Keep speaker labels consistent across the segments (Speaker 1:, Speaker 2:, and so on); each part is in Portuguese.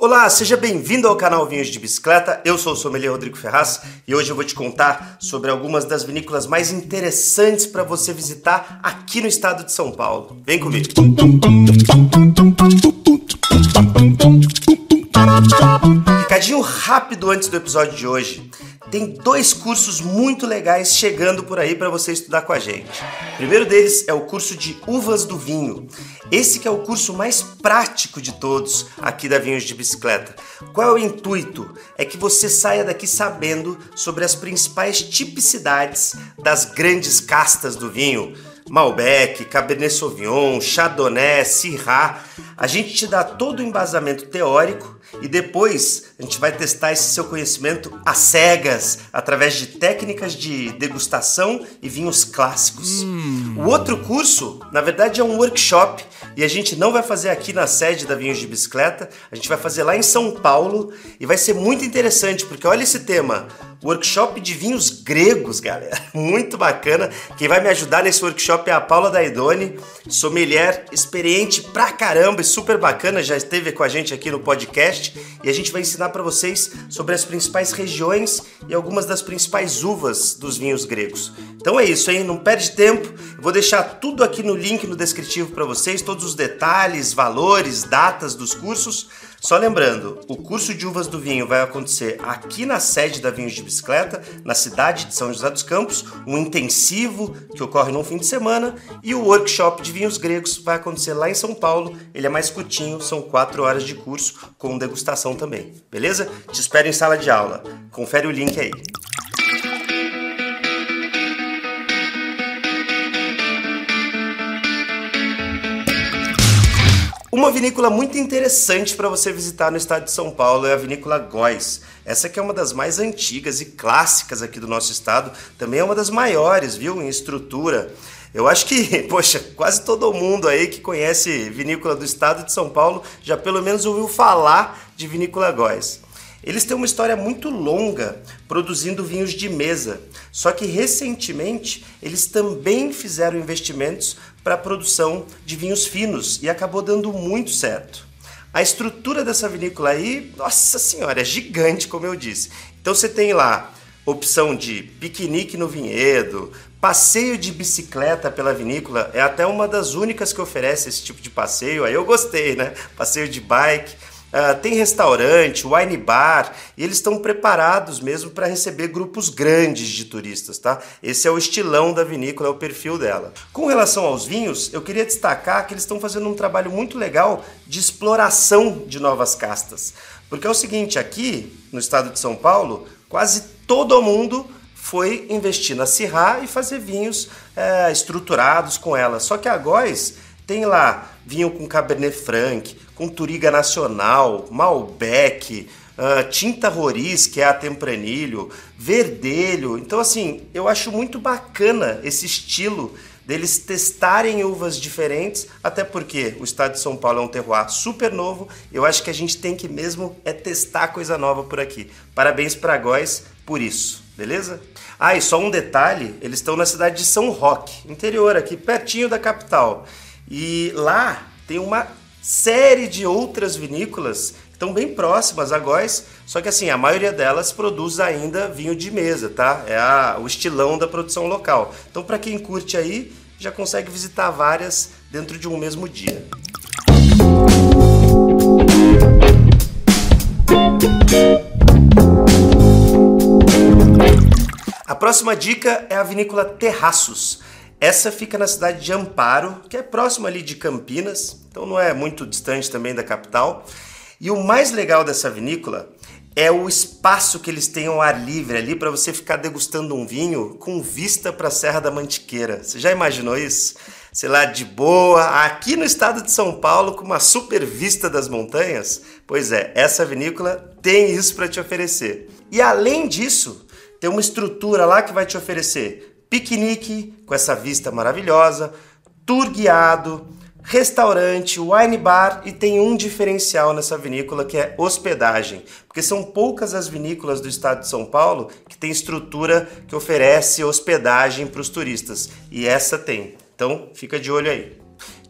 Speaker 1: Olá, seja bem-vindo ao canal Vinhos de Bicicleta. Eu sou o sommelier Rodrigo Ferraz e hoje eu vou te contar sobre algumas das vinícolas mais interessantes para você visitar aqui no estado de São Paulo. Vem comigo. Recadinho rápido antes do episódio de hoje. Tem dois cursos muito legais chegando por aí para você estudar com a gente. O primeiro deles é o curso de Uvas do Vinho. Esse que é o curso mais prático de todos aqui da Vinhos de Bicicleta. Qual é o intuito? É que você saia daqui sabendo sobre as principais tipicidades das grandes castas do vinho. Malbec, Cabernet Sauvignon, Chardonnay, Syrah. A gente te dá todo o embasamento teórico e depois a gente vai testar esse seu conhecimento às cegas, através de técnicas de degustação e vinhos clássicos. Hum. O outro curso, na verdade, é um workshop e a gente não vai fazer aqui na sede da Vinhos de Bicicleta, a gente vai fazer lá em São Paulo e vai ser muito interessante, porque olha esse tema, workshop de vinhos gregos, galera. Muito bacana. Quem vai me ajudar nesse workshop é a Paula Daidoni, sommelier experiente pra caramba e super bacana, já esteve com a gente aqui no podcast e a gente vai ensinar para vocês sobre as principais regiões e algumas das principais uvas dos vinhos gregos. Então é isso, hein? Não perde tempo. Eu vou deixar tudo aqui no link no descritivo para vocês, todos os detalhes, valores, datas dos cursos. Só lembrando, o curso de uvas do vinho vai acontecer aqui na sede da Vinhos de Bicicleta, na cidade de São José dos Campos, um intensivo que ocorre num fim de semana, e o workshop de vinhos gregos vai acontecer lá em São Paulo. Ele é mais curtinho, são quatro horas de curso com degustação também, beleza? Te espero em sala de aula. Confere o link aí. Uma vinícola muito interessante para você visitar no estado de São Paulo é a vinícola Góis. Essa que é uma das mais antigas e clássicas aqui do nosso estado, também é uma das maiores, viu, em estrutura. Eu acho que, poxa, quase todo mundo aí que conhece vinícola do estado de São Paulo já pelo menos ouviu falar de vinícola Góis. Eles têm uma história muito longa produzindo vinhos de mesa, só que recentemente eles também fizeram investimentos para a produção de vinhos finos e acabou dando muito certo. A estrutura dessa vinícola aí, nossa senhora, é gigante, como eu disse. Então você tem lá opção de piquenique no vinhedo, passeio de bicicleta pela vinícola, é até uma das únicas que oferece esse tipo de passeio. Aí eu gostei, né? Passeio de bike. Uh, tem restaurante, wine bar, e eles estão preparados mesmo para receber grupos grandes de turistas, tá? Esse é o estilão da vinícola, é o perfil dela. Com relação aos vinhos, eu queria destacar que eles estão fazendo um trabalho muito legal de exploração de novas castas. Porque é o seguinte, aqui no estado de São Paulo, quase todo mundo foi investir na Syrah e fazer vinhos é, estruturados com ela. Só que a Góis tem lá vinho com Cabernet Franc, com Turiga Nacional, Malbec, uh, Tinta Roriz, que é a Tempranilho, Verdelho. Então, assim, eu acho muito bacana esse estilo deles testarem uvas diferentes, até porque o estado de São Paulo é um terroir super novo. Eu acho que a gente tem que mesmo é testar coisa nova por aqui. Parabéns para Góis por isso, beleza? Ah, e só um detalhe, eles estão na cidade de São Roque, interior aqui, pertinho da capital. E lá tem uma série de outras vinícolas que estão bem próximas a Góis, só que assim, a maioria delas produz ainda vinho de mesa, tá? É a, o estilão da produção local. Então, para quem curte aí, já consegue visitar várias dentro de um mesmo dia. A próxima dica é a vinícola Terraços. Essa fica na cidade de Amparo, que é próximo ali de Campinas, então não é muito distante também da capital. E o mais legal dessa vinícola é o espaço que eles têm ao ar livre ali para você ficar degustando um vinho com vista para a Serra da Mantiqueira. Você já imaginou isso? Sei lá, de boa, aqui no estado de São Paulo, com uma super vista das montanhas? Pois é, essa vinícola tem isso para te oferecer. E além disso, tem uma estrutura lá que vai te oferecer piquenique com essa vista maravilhosa, tour guiado, restaurante, wine bar e tem um diferencial nessa vinícola que é hospedagem, porque são poucas as vinícolas do estado de São Paulo que tem estrutura que oferece hospedagem para os turistas e essa tem. Então fica de olho aí.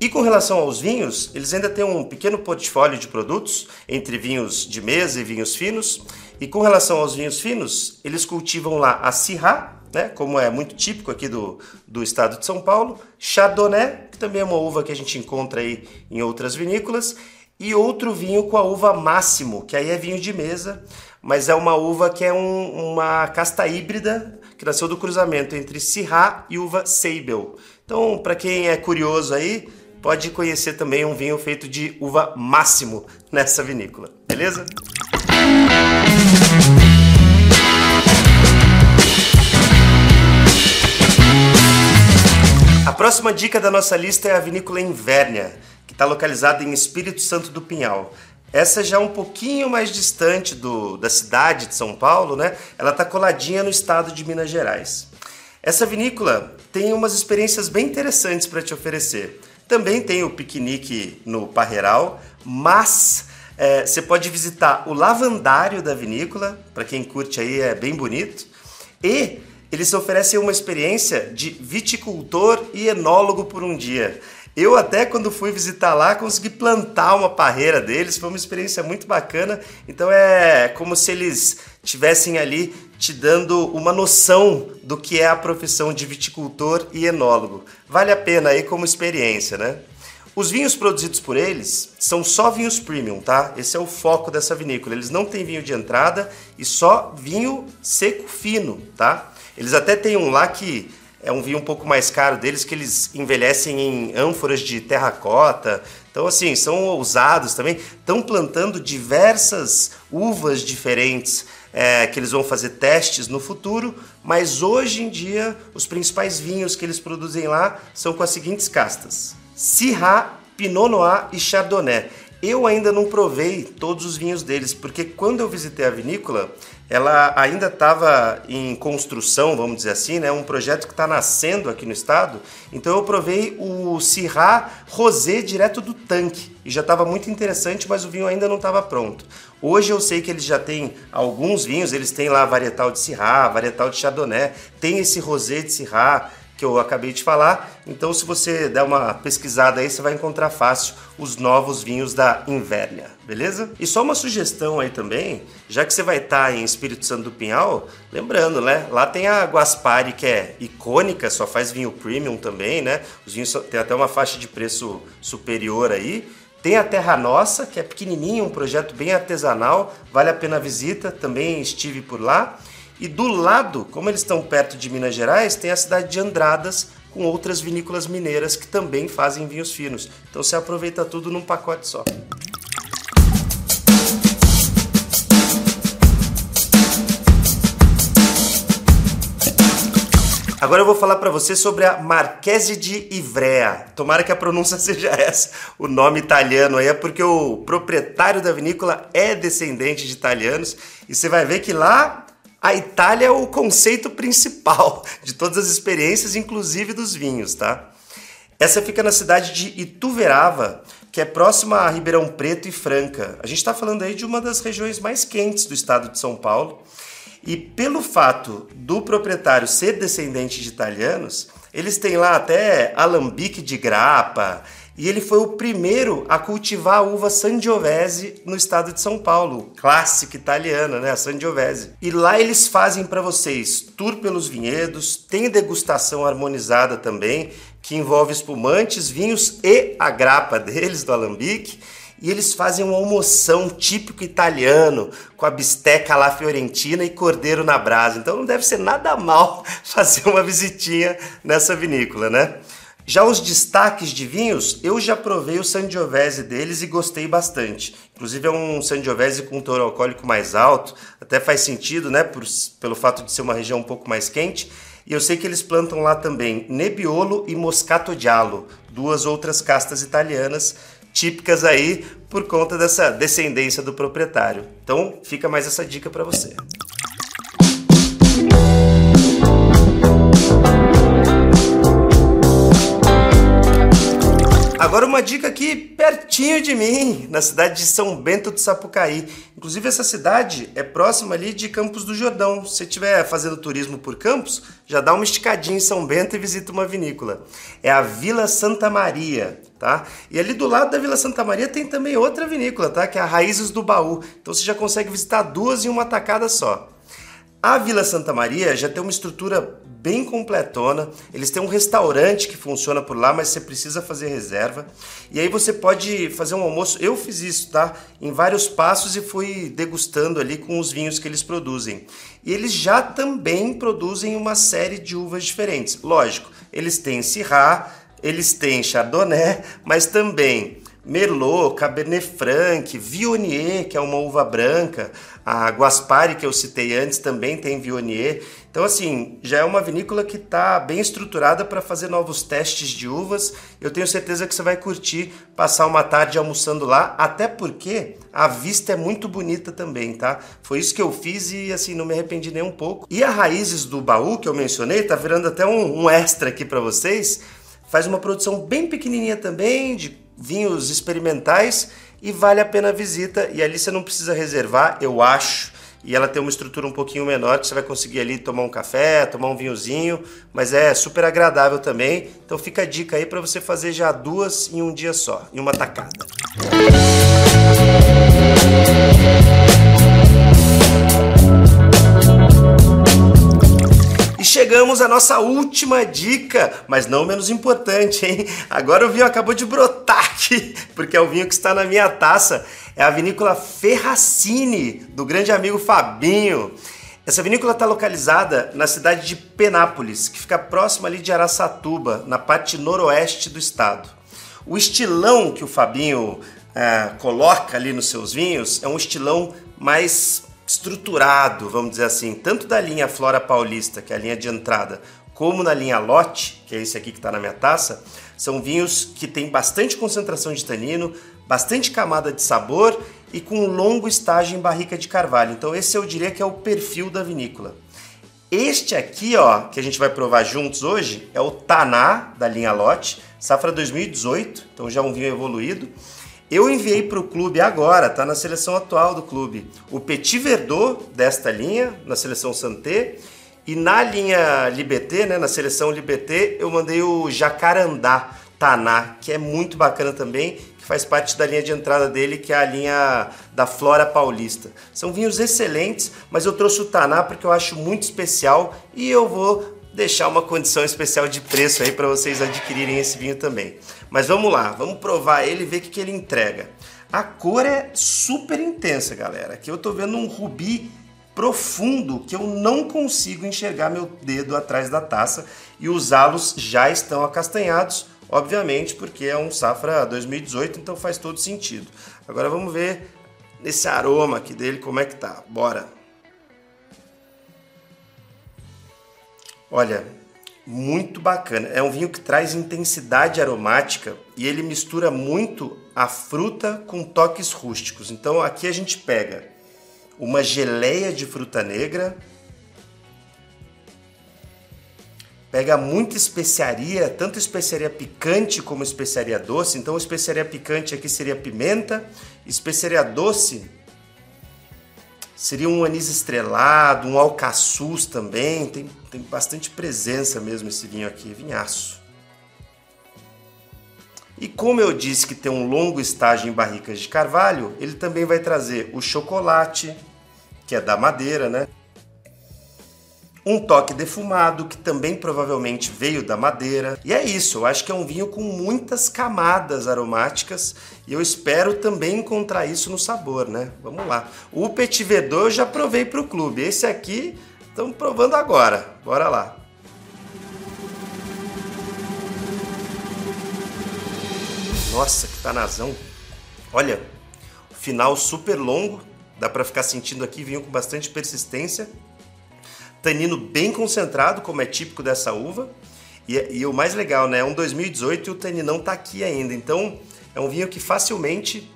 Speaker 1: E com relação aos vinhos, eles ainda têm um pequeno portfólio de produtos, entre vinhos de mesa e vinhos finos. E com relação aos vinhos finos, eles cultivam lá a Syrah, né, como é muito típico aqui do, do estado de São Paulo, Chardonnay, que também é uma uva que a gente encontra aí em outras vinícolas, e outro vinho com a uva Máximo, que aí é vinho de mesa, mas é uma uva que é um, uma casta híbrida que nasceu do cruzamento entre Syrah e uva Seibel. Então, para quem é curioso aí, pode conhecer também um vinho feito de uva Máximo nessa vinícola, beleza? Próxima dica da nossa lista é a vinícola Invérnia, que está localizada em Espírito Santo do Pinhal. Essa já é um pouquinho mais distante do, da cidade de São Paulo, né? Ela está coladinha no estado de Minas Gerais. Essa vinícola tem umas experiências bem interessantes para te oferecer. Também tem o piquenique no Parreiral, mas é, você pode visitar o lavandário da vinícola, para quem curte aí é bem bonito, e eles oferecem uma experiência de viticultor e enólogo por um dia. Eu até quando fui visitar lá consegui plantar uma parreira deles, foi uma experiência muito bacana. Então é como se eles tivessem ali te dando uma noção do que é a profissão de viticultor e enólogo. Vale a pena aí como experiência, né? Os vinhos produzidos por eles são só vinhos premium, tá? Esse é o foco dessa vinícola. Eles não têm vinho de entrada e só vinho seco fino, tá? Eles até têm um lá que é um vinho um pouco mais caro deles, que eles envelhecem em ânforas de terracota. Então, assim, são ousados também. Estão plantando diversas uvas diferentes é, que eles vão fazer testes no futuro, mas hoje em dia os principais vinhos que eles produzem lá são com as seguintes castas: Syrah, Pinot Noir e Chardonnay. Eu ainda não provei todos os vinhos deles, porque quando eu visitei a vinícola, ela ainda estava em construção, vamos dizer assim, né? Um projeto que está nascendo aqui no estado. Então eu provei o Syrah Rosé direto do tanque e já estava muito interessante, mas o vinho ainda não estava pronto. Hoje eu sei que eles já têm alguns vinhos, eles têm lá varietal de Syrah, varietal de Chardonnay, tem esse Rosé de Syrah que eu acabei de falar. Então, se você der uma pesquisada aí, você vai encontrar fácil os novos vinhos da Invérnia, beleza? E só uma sugestão aí também, já que você vai estar em Espírito Santo do Pinhal, lembrando, né? Lá tem a Guaspari, que é icônica, só faz vinho premium também, né? Os vinhos têm até uma faixa de preço superior aí. Tem a Terra Nossa, que é pequenininho, um projeto bem artesanal, vale a pena a visita, também estive por lá. E do lado, como eles estão perto de Minas Gerais, tem a cidade de Andradas, com outras vinícolas mineiras que também fazem vinhos finos. Então você aproveita tudo num pacote só. Agora eu vou falar para você sobre a Marchese di Ivrea. Tomara que a pronúncia seja essa. O nome italiano aí é porque o proprietário da vinícola é descendente de italianos e você vai ver que lá a Itália é o conceito principal de todas as experiências, inclusive dos vinhos, tá? Essa fica na cidade de Ituverava, que é próxima a Ribeirão Preto e Franca. A gente está falando aí de uma das regiões mais quentes do estado de São Paulo. E pelo fato do proprietário ser descendente de italianos, eles têm lá até alambique de grapa, e ele foi o primeiro a cultivar a uva Sangiovese no estado de São Paulo, clássica italiana, né, a Sangiovese. E lá eles fazem para vocês tour pelos vinhedos, tem degustação harmonizada também, que envolve espumantes, vinhos e a grapa deles do alambique. E eles fazem uma almoção típico italiano, com a bisteca lá fiorentina e cordeiro na brasa. Então não deve ser nada mal fazer uma visitinha nessa vinícola, né? Já os destaques de vinhos, eu já provei o Sangiovese deles e gostei bastante. Inclusive é um Sangiovese com um teor alcoólico mais alto, até faz sentido, né, por, pelo fato de ser uma região um pouco mais quente. E eu sei que eles plantam lá também Nebbiolo e Moscato Giallo, duas outras castas italianas típicas aí por conta dessa descendência do proprietário. Então, fica mais essa dica para você. Agora uma dica aqui pertinho de mim, na cidade de São Bento do Sapucaí. Inclusive essa cidade é próxima ali de Campos do Jordão. Se estiver fazendo turismo por Campos, já dá uma esticadinha em São Bento e visita uma vinícola. É a Vila Santa Maria, tá? E ali do lado da Vila Santa Maria tem também outra vinícola, tá? Que é a Raízes do Baú. Então você já consegue visitar duas em uma tacada só. A Vila Santa Maria já tem uma estrutura bem completona. Eles têm um restaurante que funciona por lá, mas você precisa fazer reserva. E aí você pode fazer um almoço. Eu fiz isso, tá? Em vários passos e fui degustando ali com os vinhos que eles produzem. E eles já também produzem uma série de uvas diferentes. Lógico, eles têm Syrah, eles têm Chardonnay, mas também Merlot, Cabernet Franc, Viognier, que é uma uva branca, a Guaspari que eu citei antes também tem Viognier. Então assim, já é uma vinícola que está bem estruturada para fazer novos testes de uvas. Eu tenho certeza que você vai curtir passar uma tarde almoçando lá, até porque a vista é muito bonita também, tá? Foi isso que eu fiz e assim não me arrependi nem um pouco. E a raízes do baú que eu mencionei, tá virando até um, um extra aqui para vocês. Faz uma produção bem pequenininha também de vinhos experimentais e vale a pena a visita. E ali você não precisa reservar, eu acho. E ela tem uma estrutura um pouquinho menor que você vai conseguir ali tomar um café, tomar um vinhozinho, mas é super agradável também. Então fica a dica aí para você fazer já duas em um dia só, em uma tacada. Chegamos à nossa última dica, mas não menos importante, hein? Agora o vinho acabou de brotar aqui, porque é o vinho que está na minha taça. É a vinícola Ferracini, do grande amigo Fabinho. Essa vinícola está localizada na cidade de Penápolis, que fica próximo ali de Araçatuba, na parte noroeste do estado. O estilão que o Fabinho é, coloca ali nos seus vinhos é um estilão mais estruturado, vamos dizer assim, tanto da linha Flora Paulista, que é a linha de entrada, como na linha Lote, que é esse aqui que está na minha taça, são vinhos que têm bastante concentração de tanino, bastante camada de sabor e com um longo estágio em barrica de carvalho. Então esse eu diria que é o perfil da vinícola. Este aqui, ó, que a gente vai provar juntos hoje, é o Taná da linha Lote, safra 2018, então já é um vinho evoluído. Eu enviei para o clube agora, tá? Na seleção atual do clube, o Petit Verdot desta linha, na seleção Santé, e na linha Libetê, né, na seleção Libetê, eu mandei o Jacarandá Taná, que é muito bacana também, que faz parte da linha de entrada dele, que é a linha da Flora Paulista. São vinhos excelentes, mas eu trouxe o Taná porque eu acho muito especial e eu vou deixar uma condição especial de preço aí para vocês adquirirem esse vinho também. Mas vamos lá, vamos provar ele e ver o que, que ele entrega. A cor é super intensa, galera. Aqui eu tô vendo um rubi profundo que eu não consigo enxergar meu dedo atrás da taça e os halos já estão acastanhados, obviamente, porque é um safra 2018, então faz todo sentido. Agora vamos ver esse aroma aqui dele como é que tá. Bora. Olha, muito bacana. É um vinho que traz intensidade aromática e ele mistura muito a fruta com toques rústicos. Então aqui a gente pega uma geleia de fruta negra, pega muita especiaria, tanto especiaria picante como especiaria doce. Então especiaria picante aqui seria pimenta, especiaria doce Seria um anis estrelado, um alcaçuz também. Tem, tem bastante presença mesmo esse vinho aqui, vinhaço. E como eu disse que tem um longo estágio em barricas de carvalho, ele também vai trazer o chocolate, que é da madeira, né? Um toque defumado que também provavelmente veio da madeira. E é isso, eu acho que é um vinho com muitas camadas aromáticas e eu espero também encontrar isso no sabor, né? Vamos lá. O Petit Verdot eu já provei para o clube, esse aqui estamos provando agora. Bora lá. Nossa, que tanazão. Olha, final super longo, dá para ficar sentindo aqui vinho com bastante persistência tanino bem concentrado, como é típico dessa uva. E, e o mais legal, né? É um 2018 e o taninão tá aqui ainda. Então, é um vinho que facilmente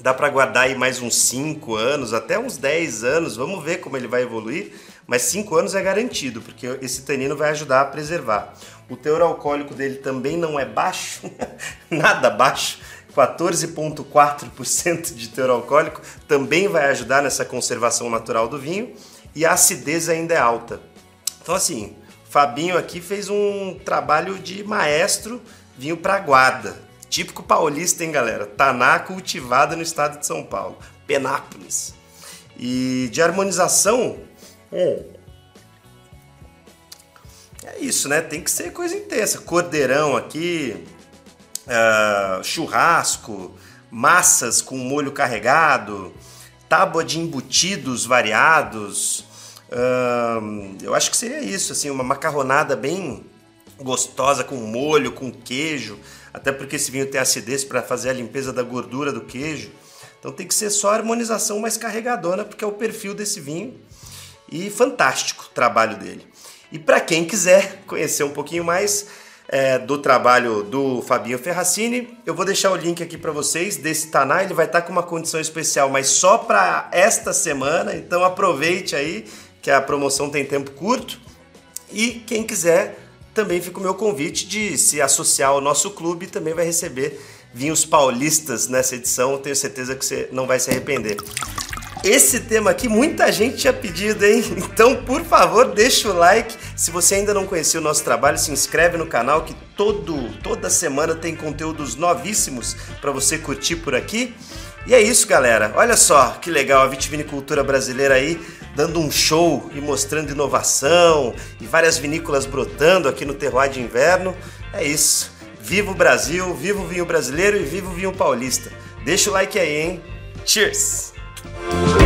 Speaker 1: dá para guardar aí mais uns 5 anos, até uns 10 anos. Vamos ver como ele vai evoluir. mas 5 anos é garantido, porque esse tanino vai ajudar a preservar. O teor alcoólico dele também não é baixo, nada baixo, 14,4% de teor alcoólico, também vai ajudar nessa conservação natural do vinho, e a acidez ainda é alta. Então, assim, Fabinho aqui fez um trabalho de maestro vinho para guarda. Típico paulista, hein, galera? Taná cultivada no estado de São Paulo, Penápolis. E de harmonização, é, é isso, né? Tem que ser coisa intensa. Cordeirão aqui, uh, churrasco, massas com molho carregado, tábua de embutidos variados. Uh, eu acho que seria isso, assim, uma macarronada bem gostosa com molho, com queijo, até porque esse vinho tem acidez para fazer a limpeza da gordura do queijo. Então tem que ser só a harmonização mais carregadora, porque é o perfil desse vinho. E fantástico o trabalho dele. E para quem quiser conhecer um pouquinho mais, é, do trabalho do Fabinho Ferracini. Eu vou deixar o link aqui para vocês desse Taná. Ele vai estar tá com uma condição especial, mas só para esta semana. Então aproveite aí que a promoção tem tempo curto. E quem quiser, também fica o meu convite de se associar ao nosso clube. Também vai receber vinhos paulistas nessa edição. Tenho certeza que você não vai se arrepender. Esse tema aqui muita gente tinha pedido, hein? Então, por favor, deixa o like. Se você ainda não conhecia o nosso trabalho, se inscreve no canal que todo, toda semana tem conteúdos novíssimos para você curtir por aqui. E é isso, galera. Olha só que legal a vitivinicultura brasileira aí dando um show e mostrando inovação e várias vinícolas brotando aqui no terroir de inverno. É isso. Viva o Brasil, viva o vinho brasileiro e viva o vinho paulista. Deixa o like aí, hein? Cheers! Thank you.